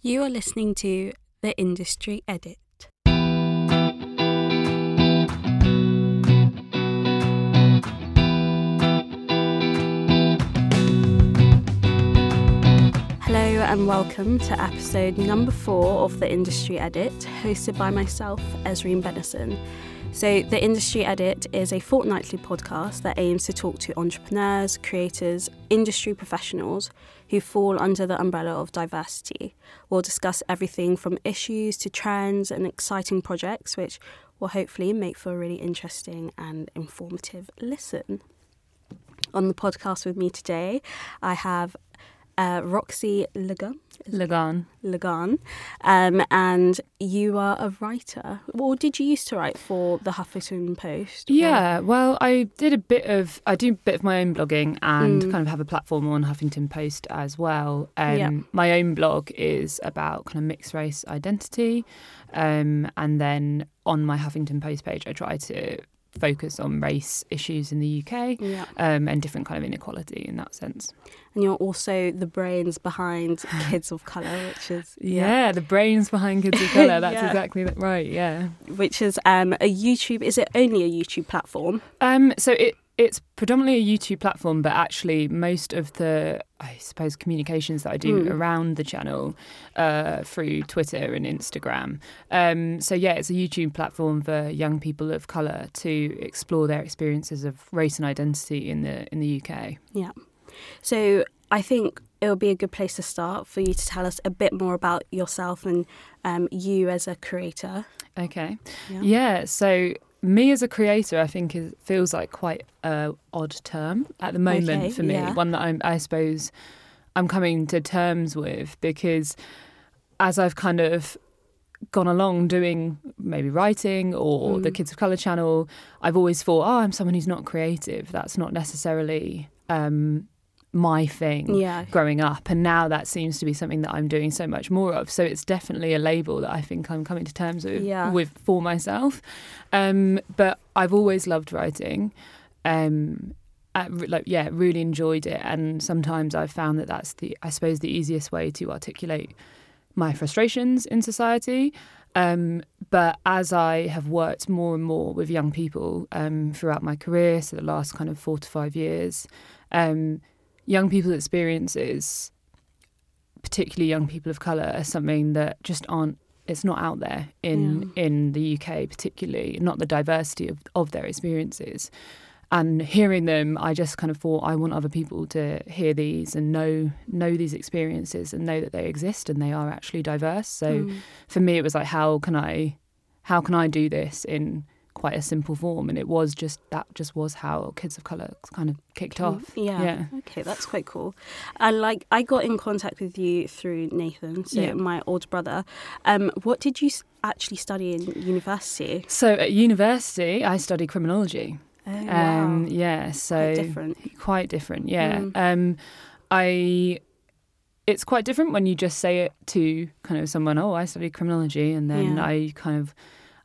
You are listening to The Industry Edit. Hello and welcome to episode number four of The Industry Edit, hosted by myself, Ezreen Benison. So, The Industry Edit is a fortnightly podcast that aims to talk to entrepreneurs, creators, industry professionals who fall under the umbrella of diversity. We'll discuss everything from issues to trends and exciting projects, which will hopefully make for a really interesting and informative listen. On the podcast with me today, I have uh, Roxy Legane. Lagan. Lagan, um, and you are a writer. Or did you used to write for the Huffington Post? or- Yeah, well, I did a bit of I do a bit of my own blogging and Mm. kind of have a platform on Huffington Post as well. Um, Yeah. My own blog is about kind of mixed race identity, um, and then on my Huffington Post page, I try to focus on race issues in the UK Yeah, um, and different kind of inequality in that sense. and you're also the brains behind Kids of Color, which is Yeah, the brains behind Kids of Colour. That's Yeah. exactly that, right. Yeah. which is um, a YouTube. Is it only a YouTube platform? Um, so it it's predominantly a YouTube platform, but actually most of the I suppose communications that I do Hmm. around the channel uh, through Twitter and Instagram. Um, so yeah, it's a YouTube platform for young people of color to explore their experiences of race and identity in the in the UK. Yeah. So I think it would be a good place to start for you to tell us a bit more about yourself and um, you as a creator. Okay. Yeah. Yeah. So me as a creator, I think is, feels like quite a odd term at the moment Okay, for me. yeah. One that I'm, I suppose I'm coming to terms with because as I've kind of gone along doing maybe writing or the Mm. Kids of Color channel, I've always thought, oh, I'm someone who's not creative. That's not necessarily um, my thing Yeah. growing up and now that seems to be something that I'm doing so much more of. So it's definitely a label that I think I'm coming to terms with Yeah. with for myself. Um but I've always loved writing. Um I, like yeah really enjoyed it. And sometimes I've found that that's the I suppose the easiest way to articulate my frustrations in society. Um, but as I have worked more and more with young people um, throughout my career, so the last kind of four to five years, um, young people's experiences, particularly young people of colour, are something that just aren't. It's not out there in in the UK, particularly not the diversity of, of their experiences. And hearing them, I just kind of thought I want other people to hear these and know know these experiences and know that they exist and they are actually diverse. So Mm. for me, it was like, how can I, how can I do this in quite a simple form? And it was just that just was how Kids of Color kind of kicked off. Yeah. Yeah. Okay, that's quite cool. I like. I got in contact with you through Nathan, so Yeah. my older brother. Um, what did you actually study in university? So at university, I studied criminology. Oh, Um, wow. yeah, so Quite different. quite different. Yeah. Mm. Um, I. It's quite different when you just say it to kind of someone. Oh, I studied criminology, and then Yeah. I kind of,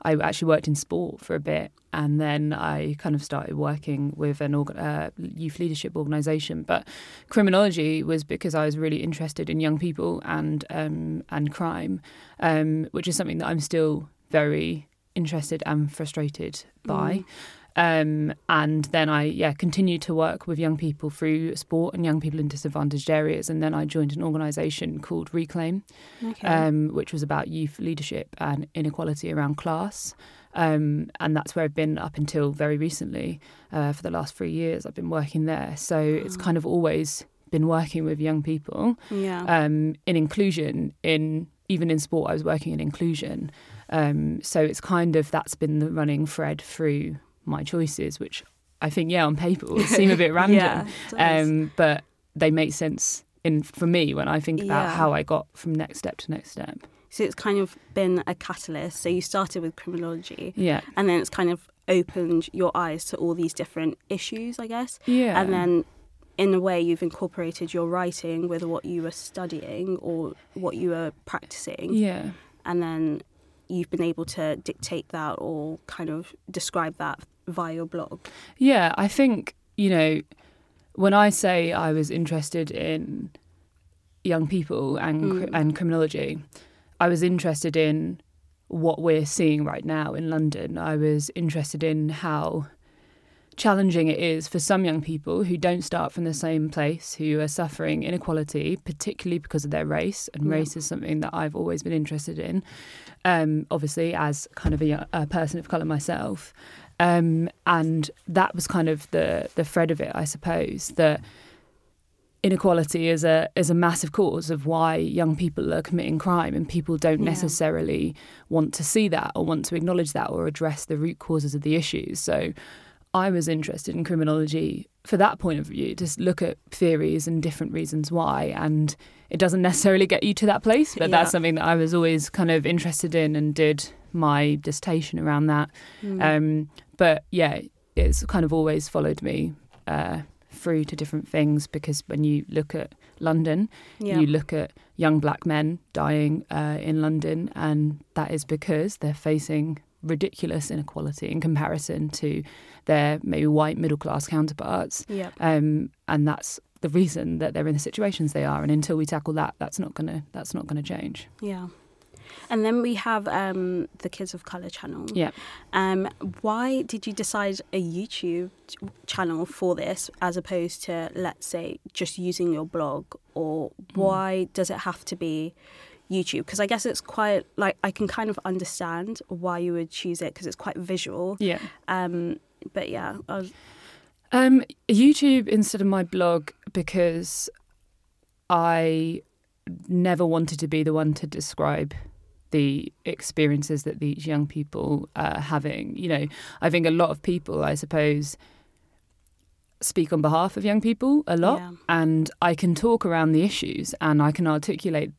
I actually worked in sport for a bit, and then I kind of started working with an uh, youth leadership organisation. But criminology was because I was really interested in young people and um, and crime, um, which is something that I'm still very interested and frustrated by. Mm. Um, and then I yeah continued to work with young people through sport and young people in disadvantaged areas. And then I joined an organisation called Reclaim, Okay. um, which was about youth leadership and inequality around class. Um, and that's where I've been up until very recently. Uh, for the last three years, I've been working there. So it's kind of always been working with young people yeah. um, in inclusion. In even in sport, I was working in inclusion. Um, so it's kind of that's been the running thread through my choices, which I think, yeah, on paper will seem a bit random, yeah. um, but they make sense in for me when I think about Yeah. how I got from next step to next step. so it's kind of been a catalyst. So you started with criminology, Yeah, and then it's kind of opened your eyes to all these different issues, I guess. yeah, And then, in a way, you've incorporated your writing with what you were studying or what you were practicing, yeah, and then you've been able to dictate that or kind of describe that via your blog. yeah. I think you know when I say I was interested in young people and Mm. and criminology, I was interested in what we're seeing right now in London. I was interested in how challenging it is for some young people who don't start from the same place, who are suffering inequality, particularly because of their race. And Yeah. race is something that I've always been interested in, um, obviously, as kind of a, a person of colour myself. Um, and that was kind of the, the thread of it, I suppose, that inequality is a is a massive cause of why young people are committing crime and people don't Yeah. necessarily want to see that or want to acknowledge that or address the root causes of the issues so I was interested in criminology for that point of view s- look at theories and different reasons why and it doesn't necessarily get you to that place but Yeah. that's something that I was always kind of interested in and did my dissertation around that Mm. um, but yeah, it's kind of always followed me uh, through to different things because when you look at London, yeah. you look at young black men dying uh, in London, and that is because they're facing ridiculous inequality in comparison to their maybe white middle class counterparts. yeah. Um, and that's the reason that they're in the situations they are. And until we tackle that, that's not gonna that's not gonna change. Yeah. And then we have um, the Kids of Color channel. Yeah. Um, why did you decide a YouTube channel for this as opposed to, let's say, just using your blog? Or why does it have to be YouTube? Because I guess it's quite like I can kind of understand why you would choose it because it's quite visual. Yeah. Um, but yeah, was, Um, YouTube instead of my blog because I never wanted to be the one to describe the experiences that these young people are having. You know, I think a lot of people, I suppose, speak on behalf of young people a lot, Yeah. and I can talk around the issues and I can articulate,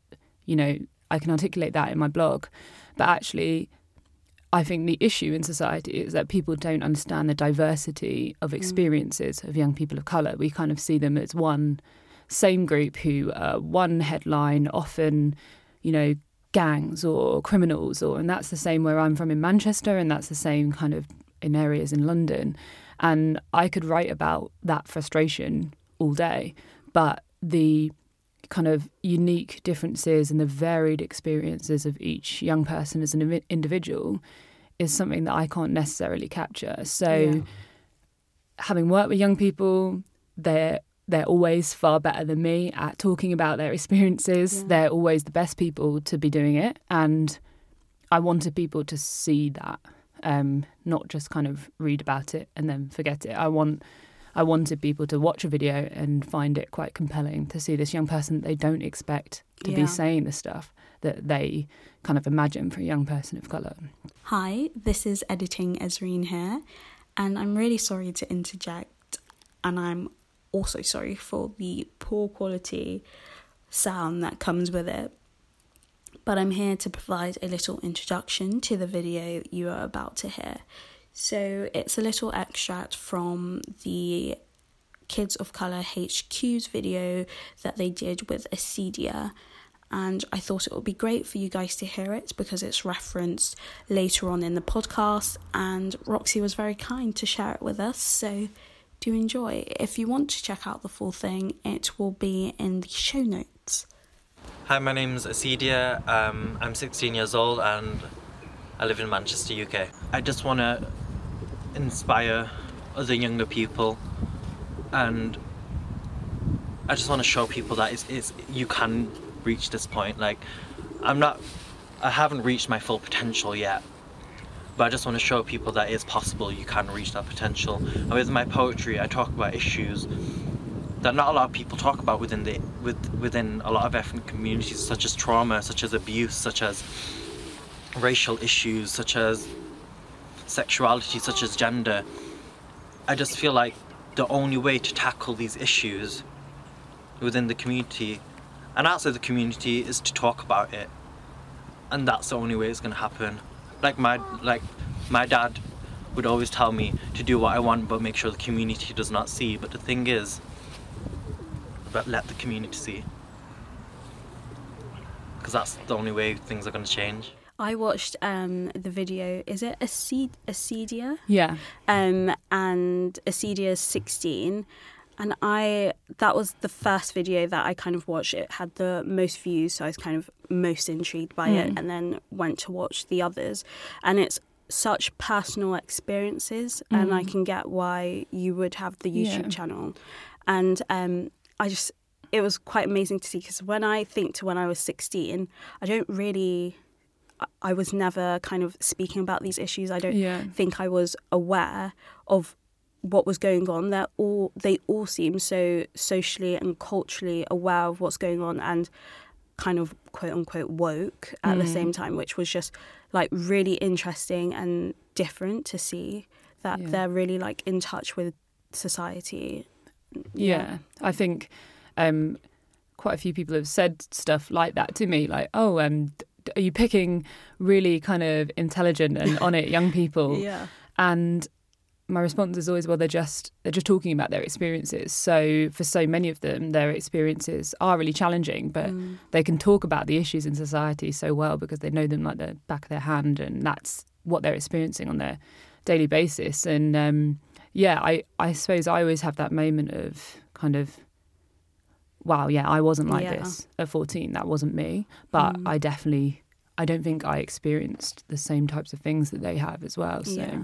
you know, I can articulate that in my blog, but actually. I think the issue in society is that people don't understand the diversity of experiences of young people of colour. We kind of see them as one same group who uh, one headline, often, you know, gangs or criminals, or and that's the same where I'm from in Manchester, and that's the same kind of in areas in London. And I could write about that frustration all day, but the kind of unique differences and the varied experiences of each young person as an individual is something that I can't necessarily capture. So, Yeah. having worked with young people, they're they're always far better than me at talking about their experiences. Yeah. They're always the best people to be doing it, and I wanted people to see that, um, not just kind of read about it and then forget it. I want. I wanted people to watch a video and find it quite compelling to see this young person that they don't expect to Yeah. be saying the stuff that they kind of imagine for a young person of colour. Hi, this is editing Ezreen here, and I'm really sorry to interject, and I'm also sorry for the poor quality sound that comes with it. But I'm here to provide a little introduction to the video you are about to hear. So it's a little extract from the Kids of Colour HQ's video that they did with Acedia. And I thought it would be great for you guys to hear it because it's referenced later on in the podcast. And Roxy was very kind to share it with us. So do enjoy. If you want to check out the full thing, it will be in the show notes. Hi, my name's Acedia. Um, I'm 16 years old and I live in Manchester, UK. I just want to inspire other younger people and I just want to show people that it's, it's you can reach this point. Like, I'm not, I haven't reached my full potential yet, but I just want to show people that it's possible you can reach that potential. And with my poetry, I talk about issues that not a lot of people talk about within the with within a lot of ethnic communities, such as trauma, such as abuse, such as racial issues, such as sexuality, such as gender. I just feel like the only way to tackle these issues within the community and outside the community is to talk about it. And that's the only way it's gonna happen. Like my like my dad would always tell me to do what I want but make sure the community does not see. But the thing is but let the community see. Because that's the only way things are going to change. I watched um, the video, is it Aced- Acedia? Yeah. um, and Acedia is 16. And I that was the first video that I kind of watched. It had the most views, so I was kind of most intrigued by it, Mm. and then went to watch the others. And it's such personal experiences, and I Mm. can get why you would have the YouTube Yeah. channel. And um, I just it was quite amazing to see because when I think to when I was sixteen, I don't really. I- I was never kind of speaking about these issues. I don't Yeah. think I was aware of what was going on. They're all they all seem so socially and culturally aware of what's going on and kind of quote unquote woke at the Mm. same time, which was just like really interesting and different to see that Yeah. they're really like in touch with society. Yeah, I think um, quite a few people have said stuff like that to me, like, "Oh, um, are you picking really kind of intelligent and on it young people?" Yeah. And my response is always, "Well, they're just they're just talking about their experiences. So for so many of them, their experiences are really challenging, but Mm. they can talk about the issues in society so well because they know them like the back of their hand, and that's what they're experiencing on their daily basis. And um, yeah, I, I suppose I always have that moment of kind of, wow, yeah, I wasn't like Yeah. this at 14. That wasn't me. But Mm. I definitely, I don't think I experienced the same types of things that they have as well. So Yeah.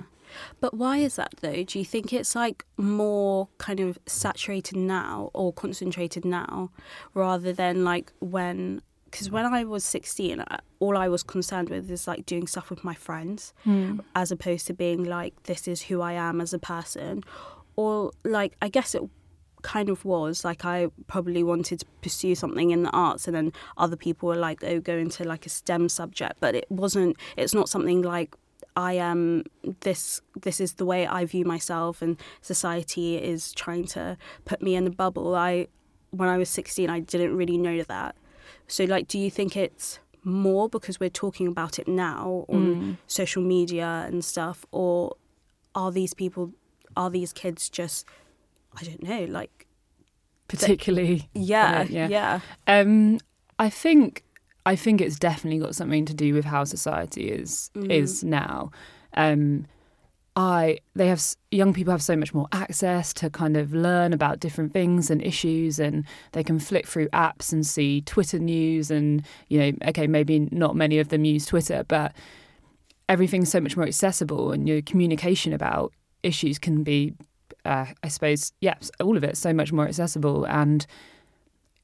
But why is that though? Do you think it's like more kind of saturated now or concentrated now rather than like when because when I was 16 uh, all I was concerned with is like doing stuff with my friends hmm. as opposed to being like this is who I am as a person. Or like I guess it kind of was like I probably wanted to pursue something in the arts and then other people were like oh go into like a STEM subject. But it wasn't it's not something like I am this this is the way I view myself and society is trying to put me in a bubble I when I was 16 I didn't really know that so like do you think it's more because we're talking about it now on Mm. social media and stuff or are these people are these kids just I don't know like particularly yeah yeah. yeah Um, I think I think it's definitely got something to do with how society is Mm. is now. Um, I they have young people have so much more access to kind of learn about different things and issues, and they can flick through apps and see Twitter news, and you know, okay, maybe not many of them use Twitter, but everything's so much more accessible, and your communication about issues can be, uh, I suppose, yes, all of it so much more accessible, and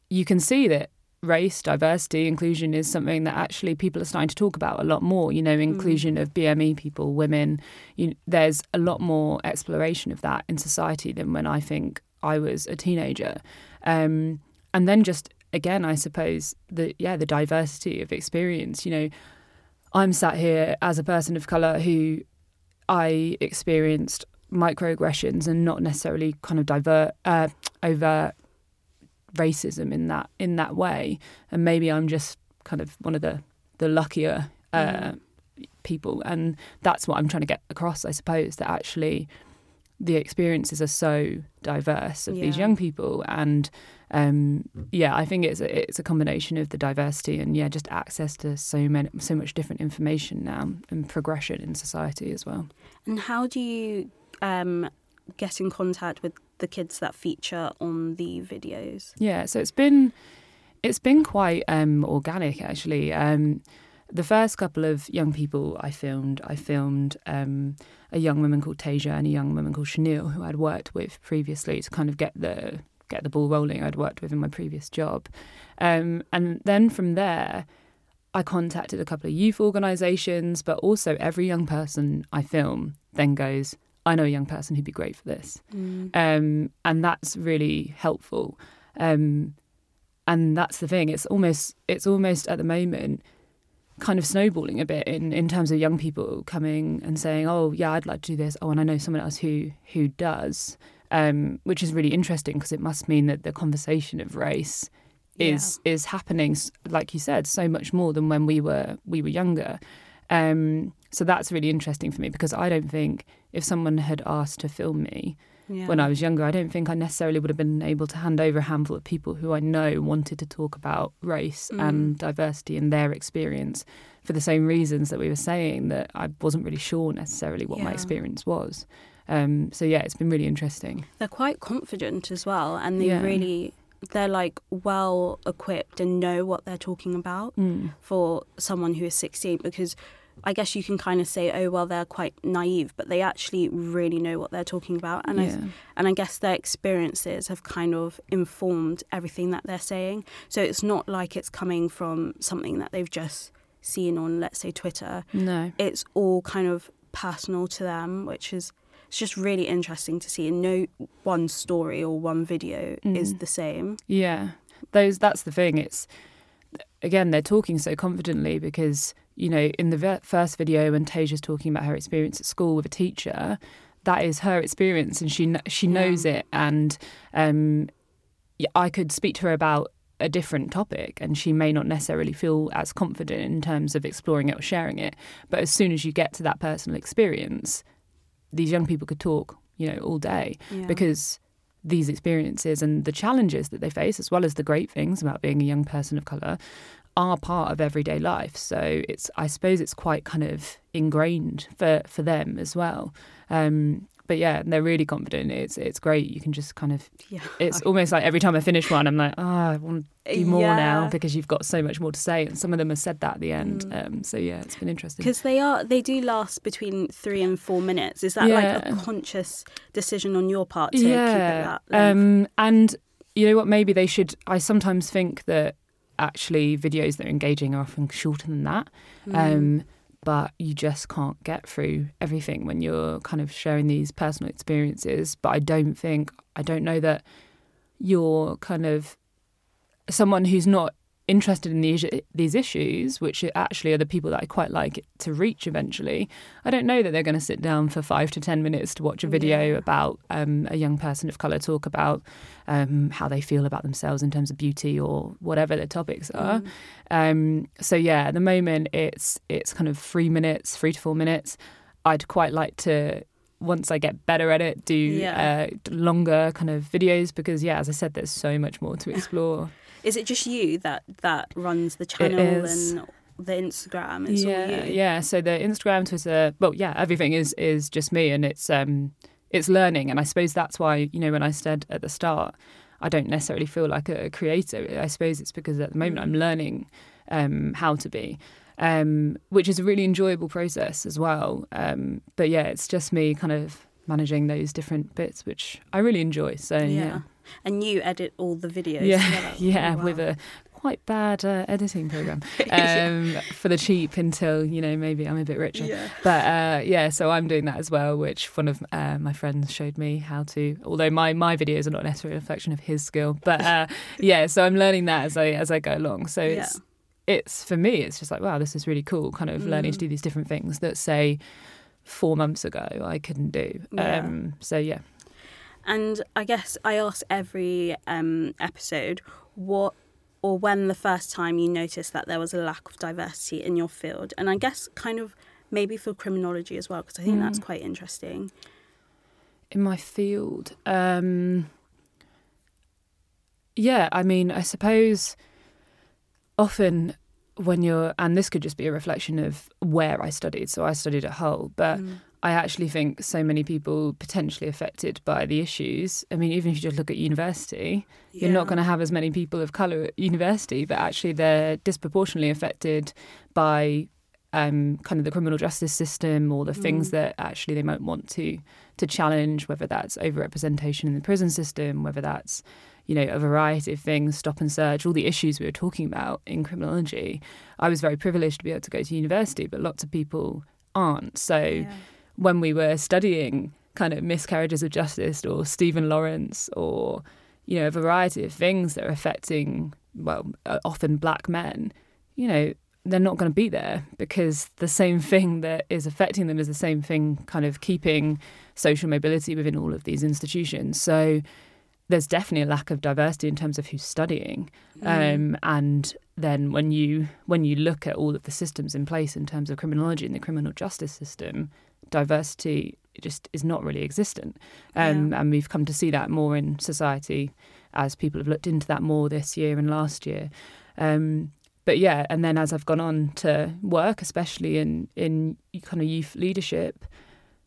you can see that race, diversity, inclusion is something that actually people are starting to talk about a lot more. You know, inclusion of BME people, women. You, there's a lot more exploration of that in society than when I think I was a teenager. Um, and then just again, I suppose the yeah the diversity of experience. You know, I'm sat here as a person of color who I experienced microaggressions and not necessarily kind of divert uh, overt racism in that in that way. And maybe i'm just kind of one of the the luckier uh, people. And that's what i'm trying to get across i suppose that actually the experiences are so diverse of these young people. And um, yeah i think it's a, it's a combination of the diversity and yeah just access to so many so much different information now and progression in society as well. And how do you um, get in contact with the kids that feature on the videos? Yeah, so it's been it's been quite um, organic actually. Um, the first couple of young people I filmed, I filmed um, a young woman called Tasia and a young woman called Chanel, who I'd worked with previously to kind of get the get the ball rolling. I'd worked with in my previous job, um, and then from there. I contacted a couple of youth organisations, but also every young person I film then goes, I know a young person who'd be great for this um, and that's really helpful. Um, and that's the thing; it's almost it's almost at the moment kind of snowballing a bit in, in terms of young people coming and saying, "Oh, yeah, I'd like to do this." Oh, and I know someone else who who does, um, which is really interesting because it must mean that the conversation of race is is happening, like you said, so much more than when we were we were younger. Um, so that's really interesting for me because I don't think if someone had asked to film me Yeah. when I was younger, I don't think I necessarily would have been able to hand over a handful of people who I know wanted to talk about race Mm. and diversity and their experience for the same reasons that we were saying that I wasn't really sure necessarily what my experience was. Um, so yeah, it's been really interesting. They're quite confident as well, and they Yeah. really they're like well equipped and know what they're talking about Mm. for someone who is 16 because I guess you can kind of say oh well they're quite naive but they actually really know what they're talking about and I and I guess their experiences have kind of informed everything that they're saying so it's not like it's coming from something that they've just seen on let's say Twitter no. it's all kind of personal to them, which is it's just really interesting to see. And no one story or one video is Mm. the same. Yeah, those. That's the thing. It's again they're talking so confidently because you know in the ve- first video when Tasia's talking about her experience at school with a teacher, that is her experience and she she Yeah. knows it. And um, I could speak to her about a different topic and she may not necessarily feel as confident in terms of exploring it or sharing it. But as soon as you get to that personal experience, these young people could talk, you know, all day Yeah. because these experiences and the challenges that they face, as well as the great things about being a young person of colour, are part of everyday life. So it's, I suppose, it's quite kind of ingrained for for them as well. Um, but yeah, they're really confident. It's it's great. You can just kind of. yeah. It's almost like every time I finish one, I'm like, oh, I want to do more now because you've got so much more to say. And some of them have said that at the end. Mm. Um, so yeah, it's been interesting. Because they are, they do last between three and four minutes. Is that like a conscious decision on your part to keep it that length? Um, and you know what? Maybe they should. I sometimes think that actually videos that are engaging are often shorter than that. Mm. Um, but you just can't get through everything when you're kind of sharing these personal experiences. But I don't think I don't know that you're kind of someone who's not interested in these these issues, which actually are the people that I quite like to reach eventually. I don't know that they're going to sit down for five to ten minutes to watch a video Yeah. about um, a young person of color talk about um, how they feel about themselves in terms of beauty or whatever the topics are. Mm. Um, so yeah, at the moment it's it's kind of three minutes, three to four minutes. I'd quite like to once I get better at it, do Yeah. uh, longer kind of videos because yeah, as I said, there's so much more to explore. Is it just you that that runs the channel and the Instagram? It's yeah, all you. yeah. So the Instagram, Twitter, well, yeah, everything is is just me, and it's um it's learning, and I suppose that's why you know when I said at the start, I don't necessarily feel like a creator. I suppose it's because at the moment I'm learning um how to be. Um, which is a really enjoyable process as well. Um, but yeah, it's just me kind of managing those different bits, which I really enjoy. So Yeah. yeah, And you edit all the videos. yeah, together. yeah, Oh, with a quite bad uh, editing program Yeah. um, for the cheap until you know maybe I'm a bit richer. Yeah. But uh, yeah, so I'm doing that as well, which one of uh, my friends showed me how to. Although my my videos are not necessarily a reflection of his skill, but uh, yeah, so I'm learning that as I as I go along. So Yeah. it's it's for me, it's just like wow, this is really cool. Kind of learning to Mm. do these different things that say four months ago I couldn't do. Yeah. Um, so yeah. And I guess I ask every um, episode what or when the first time you noticed that there was a lack of diversity in your field. And I guess kind of maybe for criminology as well, because I think that's Mm. quite interesting. in my field. Um, yeah, I mean, I suppose often when you're, and this could just be a reflection of where I studied. So I studied at Hull, but Mm. I actually think so many people potentially affected by the issues. I mean, even if you just look at university, you're not going to have as many people of colour at university, but actually they're disproportionately affected by um, kind of the criminal justice system or the things Mm. that actually they might want to to challenge, whether that's overrepresentation in the prison system, whether that's you know a variety of things, stop and search, all the issues we were talking about in criminology. I was very privileged to be able to go to university, but lots of people aren't. So Yeah. When we were studying kind of miscarriages of justice or Stephen Lawrence or you know a variety of things that are affecting well uh, often black men you know they're not going to be there because the same thing that is affecting them is the same thing kind of keeping social mobility within all of these institutions so there's definitely a lack of diversity in terms of who's studying Mm. um, and then when you when you look at all of the systems in place in terms of criminology and the criminal justice system, diversity just is not really existent. Um, And we've come to see that more in society as people have looked into that more this year and last year. Um, but yeah, and then as I've gone on to work, especially in in kind of youth leadership,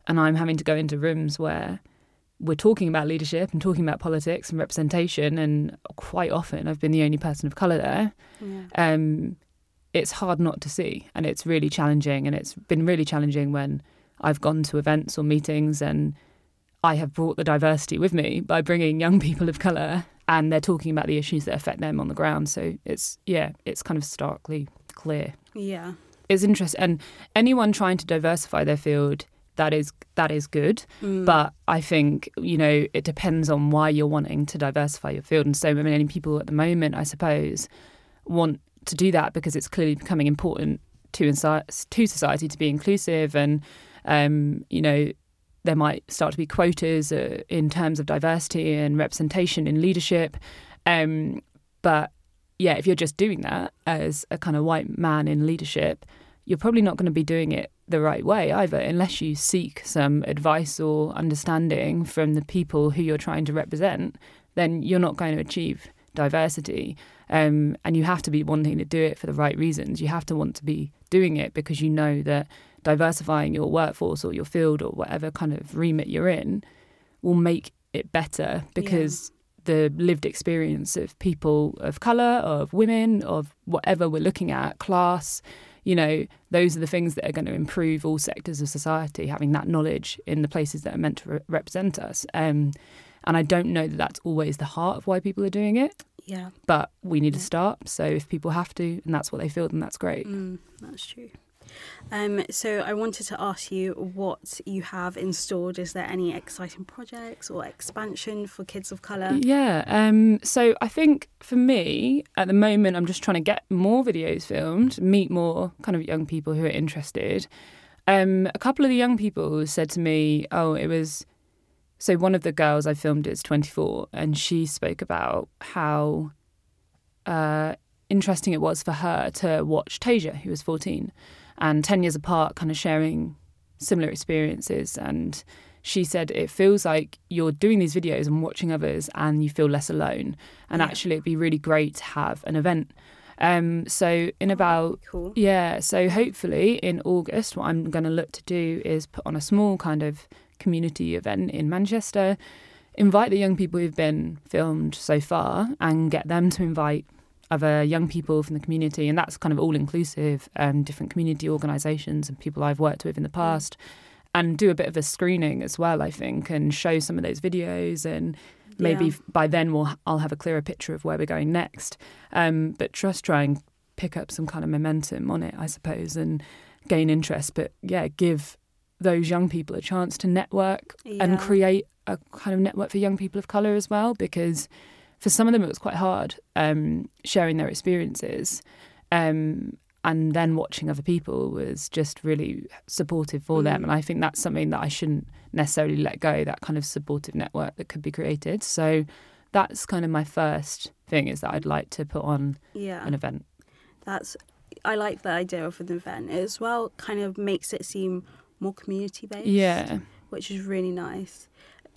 and I'm having to go into rooms where we're talking about leadership and talking about politics and representation, and quite often I've been the only person of colour there. Yeah. Um, it's hard not to see, and it's really challenging. And it's been really challenging when I've gone to events or meetings and I have brought the diversity with me by bringing young people of colour, and they're talking about the issues that affect them on the ground. So it's yeah, it's kind of starkly clear. Yeah. It's interesting, and anyone trying to diversify their field that is that is good. Mm. But I think you know it depends on why you're wanting to diversify your field, and so many people at the moment, I suppose, want to do that because it's clearly becoming important to insi- to society to be inclusive, and um, you know there might start to be quotas uh, in terms of diversity and representation in leadership, um, but yeah, if you're just doing that as a kind of white man in leadership, you're probably not going to be doing it the right way either, unless you seek some advice or understanding from the people who you're trying to represent. Then you're not going to achieve diversity, um, and you have to be wanting to do it for the right reasons. You have to want to be doing it because you know that diversifying your workforce or your field or whatever kind of remit you're in will make it better because the lived experience of people of colour, of women, of whatever we're looking at, class, you know, those are the things that are going to improve all sectors of society, having that knowledge in the places that are meant to re- represent us. Um, and I don't know that that's always the heart of why people are doing it, Yeah. but we need to start. So if people have to, and that's what they feel, then that's great. Mm, that's true. Um, so I wanted to ask you what you have installed. Is there any exciting projects or expansion for kids of colour? Yeah. Um, so I think for me, at the moment, I'm just trying to get more videos filmed, meet more kind of young people who are interested. Um, a couple of the young people said to me, "Oh, it was." So one of the girls I filmed is 24, and she spoke about how uh, interesting it was for her to watch Tasia, who was 14, and 10 years apart, kind of sharing similar experiences. And she said it feels like you're doing these videos and watching others, and you feel less alone. And Yeah. actually, it'd be really great to have an event. Um, so in about Cool. yeah, so hopefully in August, what I'm going to look to do is put on a small kind of community event in Manchester, invite the young people who've been filmed so far, and get them to invite other young people from the community. And that's kind of all inclusive, um, different community organisations and people I've worked with in the past. And do a bit of a screening as well, I think, and show some of those videos and maybe Yeah. by then we'll I'll have a clearer picture of where we're going next. Um, but just try and pick up some kind of momentum on it, I suppose, and gain interest. But yeah, give those young people a chance to network Yeah. and create a kind of network for young people of colour as well, because for some of them it was quite hard um, sharing their experiences. Um, and then watching other people was just really supportive for them. Mm. And I think that's something that I shouldn't necessarily let go, that kind of supportive network that could be created. So that's kind of my first thing is that I'd like to put on Yeah. an event. That's. I like the idea of an event. As well kind of makes it seem more community based. Yeah. which is really nice.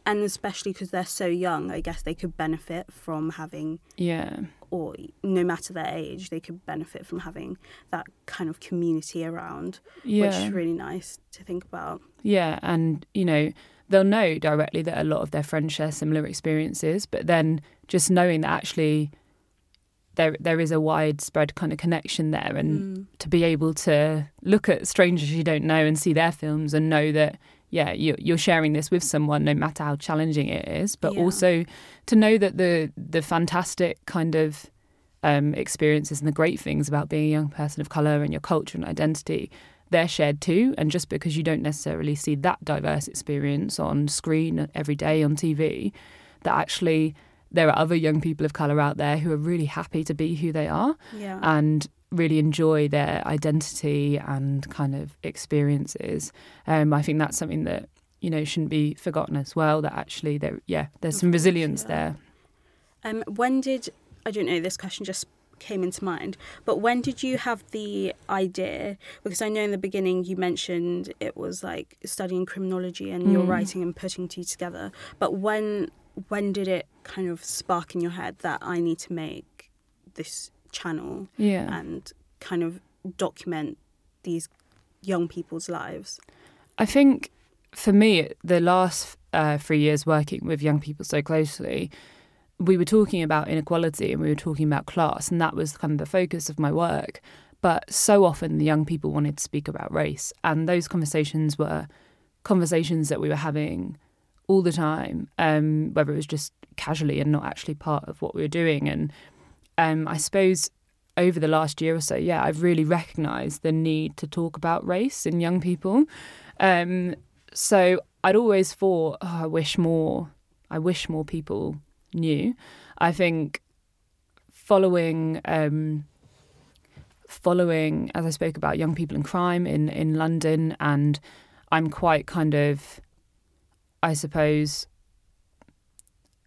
And especially because they're so young, I guess they could benefit from having, Yeah. or no matter their age, they could benefit from having that kind of community around, Yeah. which is really nice to think about. Yeah, and you know, they'll know directly that a lot of their friends share similar experiences, but then just knowing that actually there there is a widespread kind of connection there and Mm. to be able to look at strangers you don't know and see their films and know that yeah you, you're sharing this with someone no matter how challenging it is but Yeah. also to know that the the fantastic kind of um, experiences and the great things about being a young person of color and your culture and identity they're shared too and just because you don't necessarily see that diverse experience on screen every day on TV that actually there are other young people of color out there who are really happy to be who they are Yeah. and really enjoy their identity and kind of experiences. Um, I think that's something that you know shouldn't be forgotten as well. That actually, there, yeah, there's some resilience there. Um, when did I don't know? This question just came into mind. But when did you have the idea? Because I know in the beginning you mentioned it was like studying criminology and Mm. writing and putting two together. But when when did it kind of spark in your head that I need to make this channel Yeah, and kind of document these young people's lives? I think for me, the last uh, three years working with young people so closely, we were talking about inequality and we were talking about class, and that was kind of the focus of my work. But so often the young people wanted to speak about race, and those conversations were conversations that we were having all the time, um, whether it was just casually and not actually part of what we were doing. And um, I suppose over the last year or so, yeah, I've really recognised the need to talk about race in young people. Um, so I'd always thought, oh, I wish more, I wish more people knew. I think following um, following as I spoke about young people in crime in in London, and I'm quite kind of, I suppose,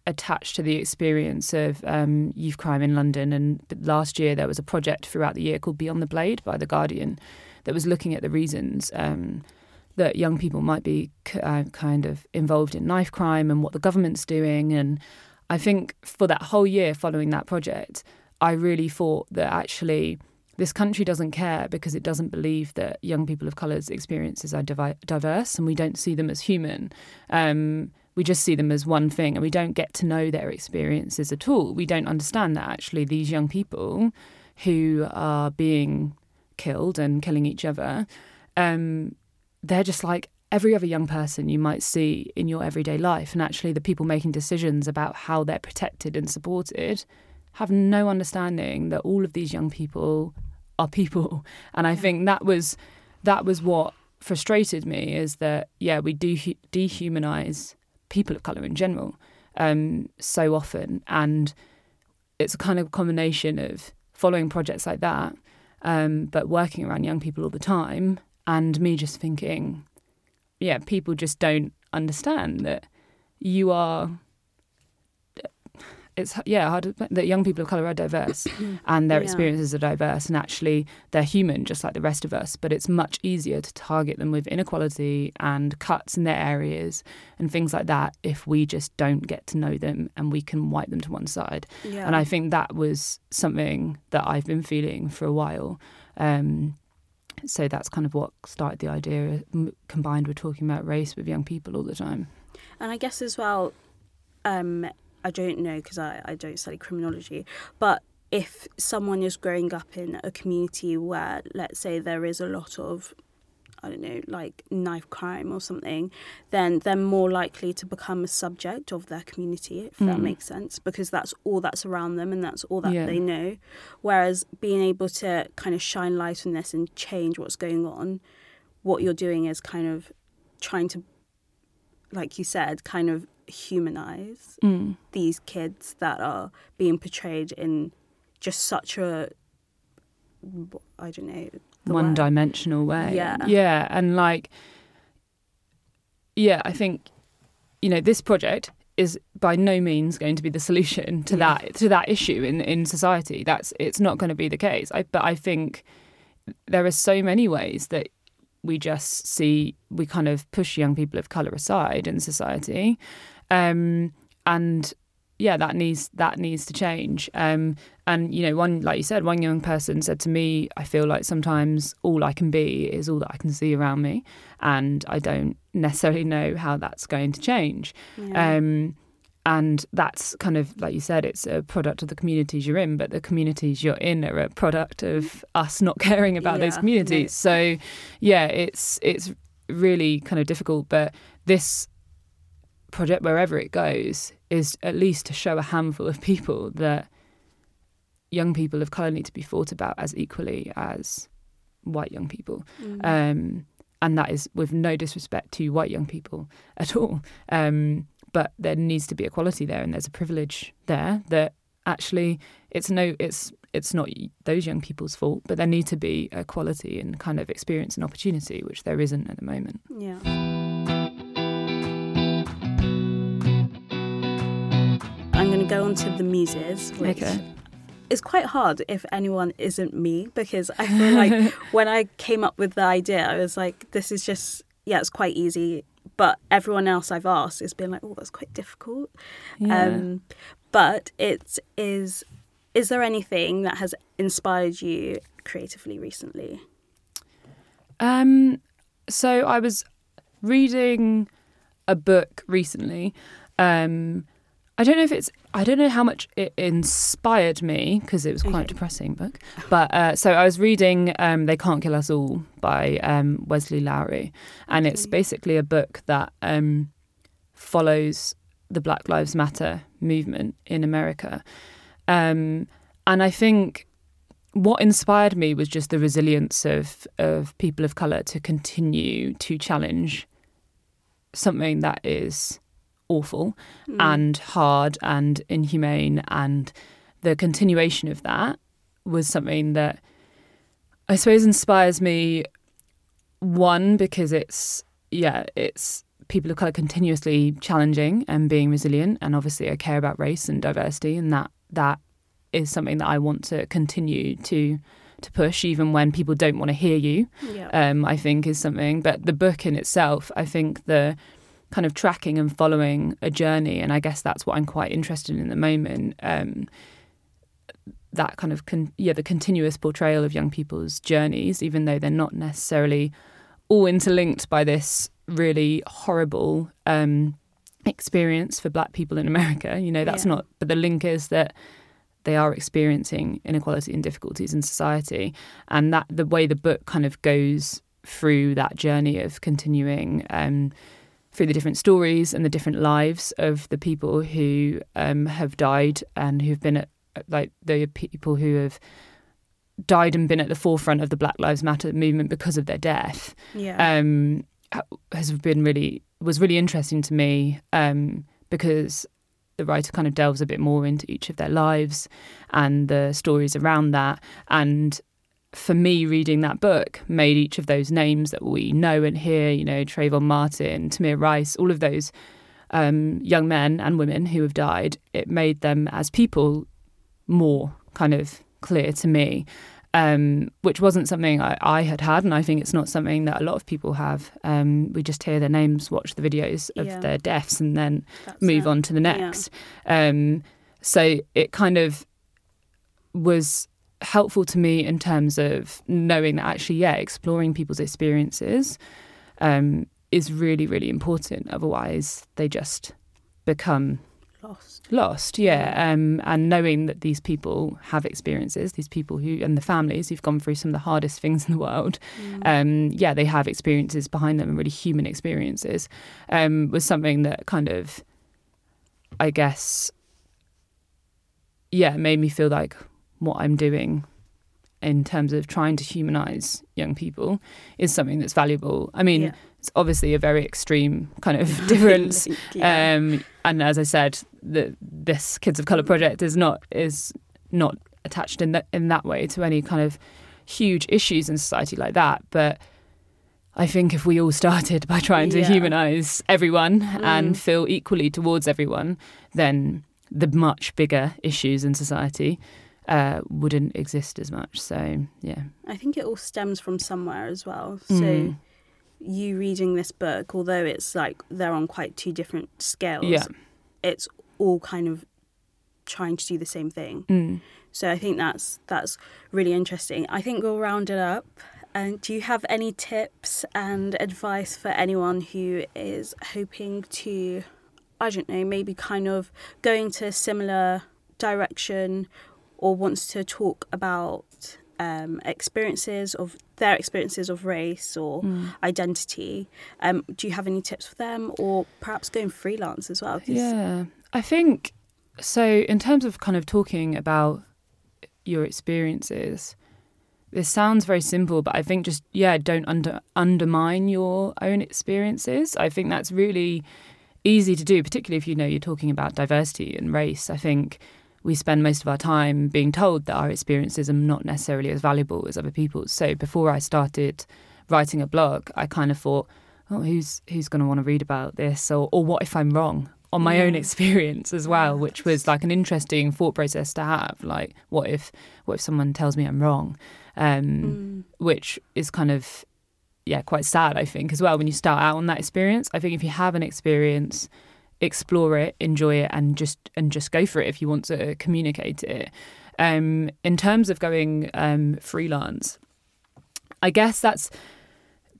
attached to the experience of um, youth crime in London. And last year there was a project throughout the year called Beyond the Blade by the Guardian that was looking at the reasons. Um, that young people might be uh, kind of involved in knife crime and what the government's doing. And I think for that whole year following that project, I really thought that actually this country doesn't care because it doesn't believe that young people of colour's experiences are divi- diverse and we don't see them as human. Um, we just see them as one thing and we don't get to know their experiences at all. We don't understand that actually these young people who are being killed and killing each other, um, they're just like every other young person you might see in your everyday life. And actually, the people making decisions about how they're protected and supported have no understanding that all of these young people are people. And I think that was that was what frustrated me is that yeah we do dehumanize people of color in general um, so often, and it's a kind of combination of following projects like that, um, but working around young people all the time, and me just thinking yeah, people just don't understand that you are. It's yeah hard that young people of color are diverse and their yeah. experiences are diverse and actually they're human just like the rest of us. But it's much easier to target them with inequality and cuts in their areas and things like that if we just don't get to know them and we can wipe them to one side. Yeah. And I think that was something that I've been feeling for a while. Um, so that's kind of what started the idea combined with talking about race with young people all the time and i guess as well um, i don't know because I, I don't study criminology but if someone is growing up in a community where let's say there is a lot of I don't know, like knife crime or something, then they're more likely to become a subject of their community, if mm. that makes sense, because that's all that's around them and that's all that yeah. they know. Whereas being able to kind of shine light on this and change what's going on, what you're doing is kind of trying to, like you said, kind of humanize mm. these kids that are being portrayed in just such a I don't know one dimensional way. Yeah. Yeah. And like, yeah, I think, you know, this project is by no means going to be the solution to yeah. that to that issue in, in society. That's it's not going to be the case. I, but I think there are so many ways that we just see we kind of push young people of color aside in society, um, and yeah, that needs that needs to change. Um, and you know, one like you said, one young person said to me, "I feel like sometimes all I can be is all that I can see around me, and I don't necessarily know how that's going to change." Yeah. Um, and that's kind of like you said, it's a product of the communities you're in, but the communities you're in are a product of us not caring about yeah, those communities. No. So, yeah, it's it's really kind of difficult. But this project, wherever it goes, is at least to show a handful of people that young people of colour need to be thought about as equally as white young people. Mm. Um, and that is with no disrespect to white young people at all. Um, but there needs to be equality there, and there's a privilege there that actually it's no, it's it's not those young people's fault, but there need to be equality and kind of experience and opportunity, which there isn't at the moment. Yeah. Go on to the muses, which okay. is quite hard if anyone isn't me because I feel like when I came up with the idea, I was like, this is just, yeah, it's quite easy. But everyone else I've asked has been like, oh, that's quite difficult. Yeah. Um, but it is, is there anything that has inspired you creatively recently? Um, so I was reading a book recently. Um, I don't know if it's I don't know how much it inspired me because it was quite Okay. a depressing book. But uh, so I was reading um, "They Can't Kill Us All" by um, Wesley Lowery, and it's basically a book that um, follows the Black Lives Matter movement in America. Um, and I think what inspired me was just the resilience of of people of color to continue to challenge something that is awful Mm. and hard and inhumane and the continuation of that was something that I suppose inspires me one because it's yeah it's people of color continuously challenging and being resilient and obviously I care about race and diversity and that that is something that I want to continue to to push even when people don't want to hear you yeah. um, I think is something. But the book in itself, I think the kind of tracking and following a journey, and I guess that's what I'm quite interested in at the moment. Um, that kind of con- yeah, the continuous portrayal of young people's journeys, even though they're not necessarily all interlinked by this really horrible um, experience for Black people in America. You know, that's Yeah. not. But the link is that they are experiencing inequality and difficulties in society, and that the way the book kind of goes through that journey of continuing um, through the different stories and the different lives of the people who um, have died and who've been at like the people who have died and been at the forefront of the Black Lives Matter movement because of their death yeah. um, has been really was really interesting to me um, because the writer kind of delves a bit more into each of their lives and the stories around that. And for me, reading that book made each of those names that we know and hear, you know, Trayvon Martin, Tamir Rice, all of those um, young men and women who have died, it made them as people more kind of clear to me um, which wasn't something I, I had had, and I think it's not something that a lot of people have. Um, we just hear their names, watch the videos of Yeah. their deaths, and then That's move it. on to the Yeah. next. Um, so it kind of was helpful to me in terms of knowing that actually, yeah, exploring people's experiences um, is really, really important. Otherwise, they just become Lost. lost yeah um and knowing that these people have experiences these people who and the families who've gone through some of the hardest things in the world Mm. um yeah they have experiences behind them and really human experiences um was something that kind of i guess yeah made me feel like what i'm doing in terms of trying to humanize young people is something that's valuable i mean Yeah. it's obviously a very extreme kind of difference yeah. um, and as I said, the, this Kids of Color project is not is not attached in that in that way to any kind of huge issues in society like that. But I think if we all started by trying to Yeah. humanize everyone Mm. and feel equally towards everyone, then the much bigger issues in society uh, wouldn't exist as much. So yeah, I think it all stems from somewhere as well. So Mm. you reading this book, although it's like they're on quite two different scales, yeah, it's all kind of trying to do the same thing. mm. So I think that's that's really interesting. I think we'll round it up. And do you have any tips and advice for anyone who is hoping to, I don't know, maybe kind of going to a similar direction or wants to talk about um, experiences of their experiences of race or Mm. identity? Um, do you have any tips for them or perhaps going freelance as well? Yeah, I think so. In terms of kind of talking about your experiences, this sounds very simple, but I think just yeah, don't under undermine your own experiences. I think that's really easy to do, particularly if you know you're talking about diversity and race. I think we spend most of our time being told that our experiences are not necessarily as valuable as other people's. So before I started writing a blog, I kind of thought, oh, who's who's going to want to read about this, or or what if I'm wrong on my own experience as well, which was like an interesting thought process to have. Like, what if what if someone tells me I'm wrong, um, Mm. which is kind of yeah quite sad I think as well when you start out on that experience. I think if you have an experience explore it, enjoy it, and just and just go for it if you want to communicate it. Um, in terms of going um, freelance, I guess that's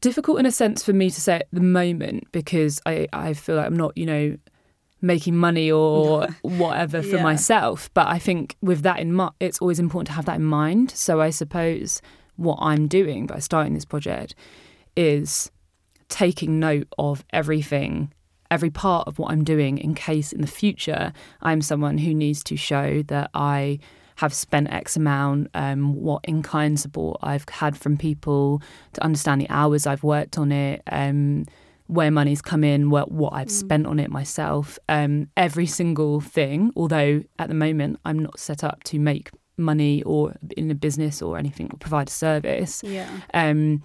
difficult in a sense for me to say at the moment because I, I feel like I'm not, you know, making money or whatever for Yeah. myself. But I think with that in mind, it's always important to have that in mind. So I suppose what I'm doing by starting this project is taking note of everything, every part of what I'm doing in case in the future I'm someone who needs to show that I have spent X amount, um, what in kind support I've had from people to understand the hours I've worked on it, um, where money's come in, what, what I've spent on it myself, um, every single thing. Although at the moment I'm not set up to make money or in a business or anything or provide a service Yeah. um,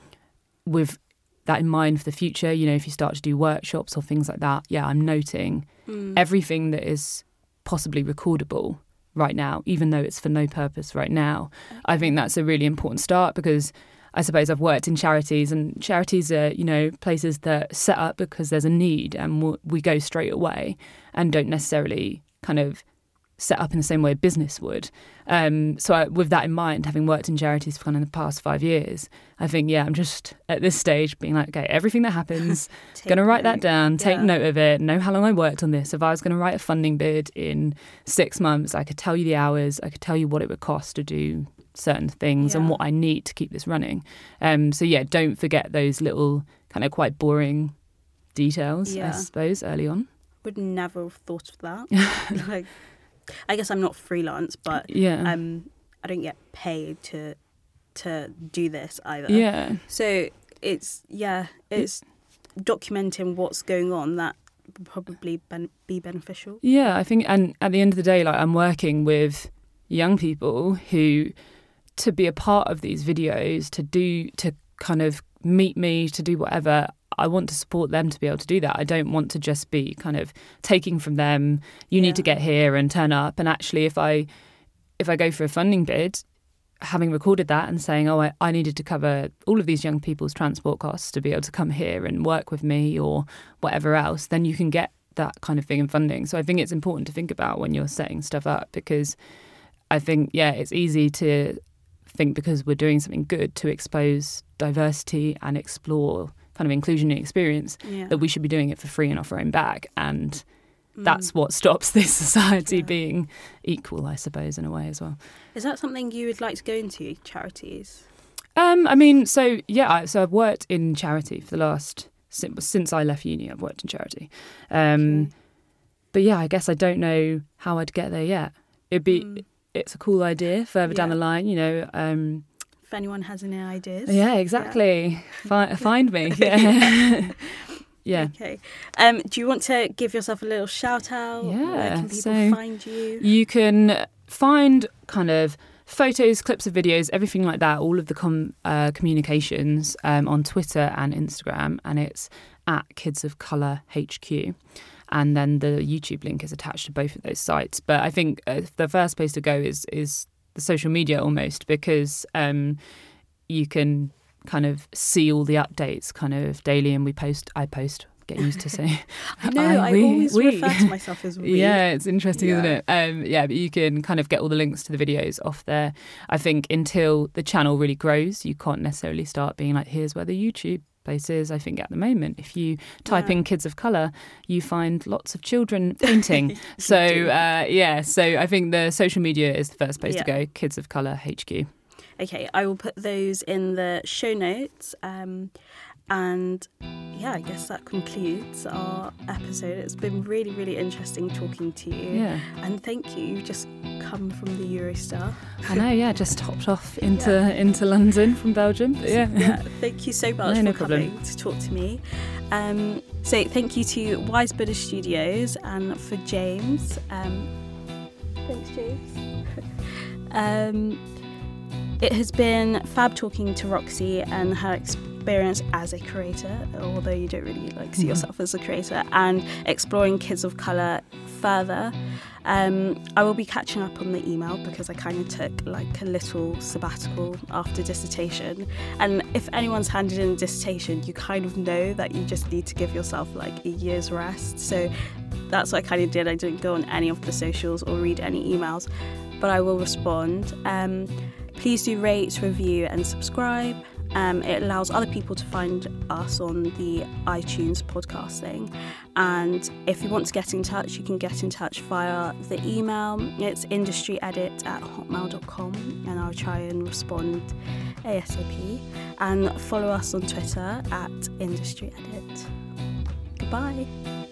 with that in mind for the future. You know, if you start to do workshops or things like that, yeah, I'm noting Mm. everything that is possibly recordable right now, even though it's for no purpose right now. I think that's a really important start because I suppose I've worked in charities, and charities are, you know, places that set up because there's a need, and we go straight away and don't necessarily kind of set up in the same way a business would. Um, so, I, with that in mind, having worked in charities for kind of the past five years, I think, yeah, I'm just at this stage being like, okay, everything that happens, going to write that down, take Yeah. note of it, know how long I worked on this. If I was going to write a funding bid in six months, I could tell you the hours, I could tell you what it would cost to do certain things and what I need to keep this running. Um, so, yeah, don't forget those little kind of quite boring details, I suppose, early on. Would never have thought of that. like, I guess I'm not freelance, but Yeah. um, I don't get paid to to do this either. yeah. So it's yeah, it's documenting what's going on that would probably ben- be beneficial. Yeah, I think, and at the end of the day, like I'm working with young people who, to be a part of these videos, to do, to kind of meet me, to do whatever, I want to support them to be able to do that. I don't want to just be kind of taking from them. You Yeah. need to get here and turn up. And actually, if I, if I go for a funding bid, having recorded that and saying, oh, I, I needed to cover all of these young people's transport costs to be able to come here and work with me or whatever else, then you can get that kind of thing in funding. So I think it's important to think about when you're setting stuff up because I think, yeah, it's easy to think because we're doing something good to expose diversity and explore kind of inclusion and experience Yeah, that we should be doing it for free and off our own back. And Mm. that's what stops this society Yeah. being equal, I suppose, in a way as well. Is that something you would like to go into charities? Um, I mean, so yeah, I, so I've worked in charity for the last since, since I left uni. I've worked in charity, um, Okay. but yeah, I guess I don't know how I'd get there yet. It'd be Mm. it's a cool idea further down the line, you know. Um, If anyone has any ideas. yeah, exactly. Fi- find me. Yeah, yeah. Okay. Um, do you want to give yourself a little shout out? Where Yeah, can people so- find you? You can find kind of photos, clips of videos, everything like that, all of the com- uh, communications um, on Twitter and Instagram, and it's at Kids of Color HQ. And then the YouTube link is attached to both of those sites. But I think uh, the first place to go is is the social media almost because um, you can kind of see all the updates kind of daily, and we post. I post. Get used to saying. I know. I, we- always we. refer to myself as we. Yeah, it's interesting, isn't it? Um, yeah, but you can kind of get all the links to the videos off there. I think until the channel really grows, you can't necessarily start being like, here's where the YouTube place is. I think at the moment, if you type Yeah. in kids of colour, you find lots of children painting. so, uh, yeah, so I think the social media is the first place to go, Kids of Colour HQ. Okay, I will put those in the show notes. Um, and yeah, I guess that concludes our episode. It's been really, really interesting talking to you. Yeah. And thank you. You've just come from the Eurostar. I know, yeah, just hopped off into into London from Belgium. Yeah. yeah, thank you so much No, no for problem. coming to talk to me. Um, so thank you to Wise Buddha Studios and for James. Um, thanks, James. um, it has been fab talking to Roxy and her experience as a creator, although you don't really like see Mhm. yourself as a creator, and exploring kids of colour further. Um, I will be catching up on the email because I kind of took like a little sabbatical after dissertation. And if anyone's handed in a dissertation, you kind of know that you just need to give yourself like a year's rest. So that's what I kind of did. I didn't go on any of the socials or read any emails, but I will respond. Um, please do rate, review, and subscribe. Um, it allows other people to find us on the iTunes podcasting. And if you want to get in touch, you can get in touch via the email. It's industryedit at hotmail.com, and I'll try and respond ASAP. And follow us on Twitter at industryedit. Goodbye.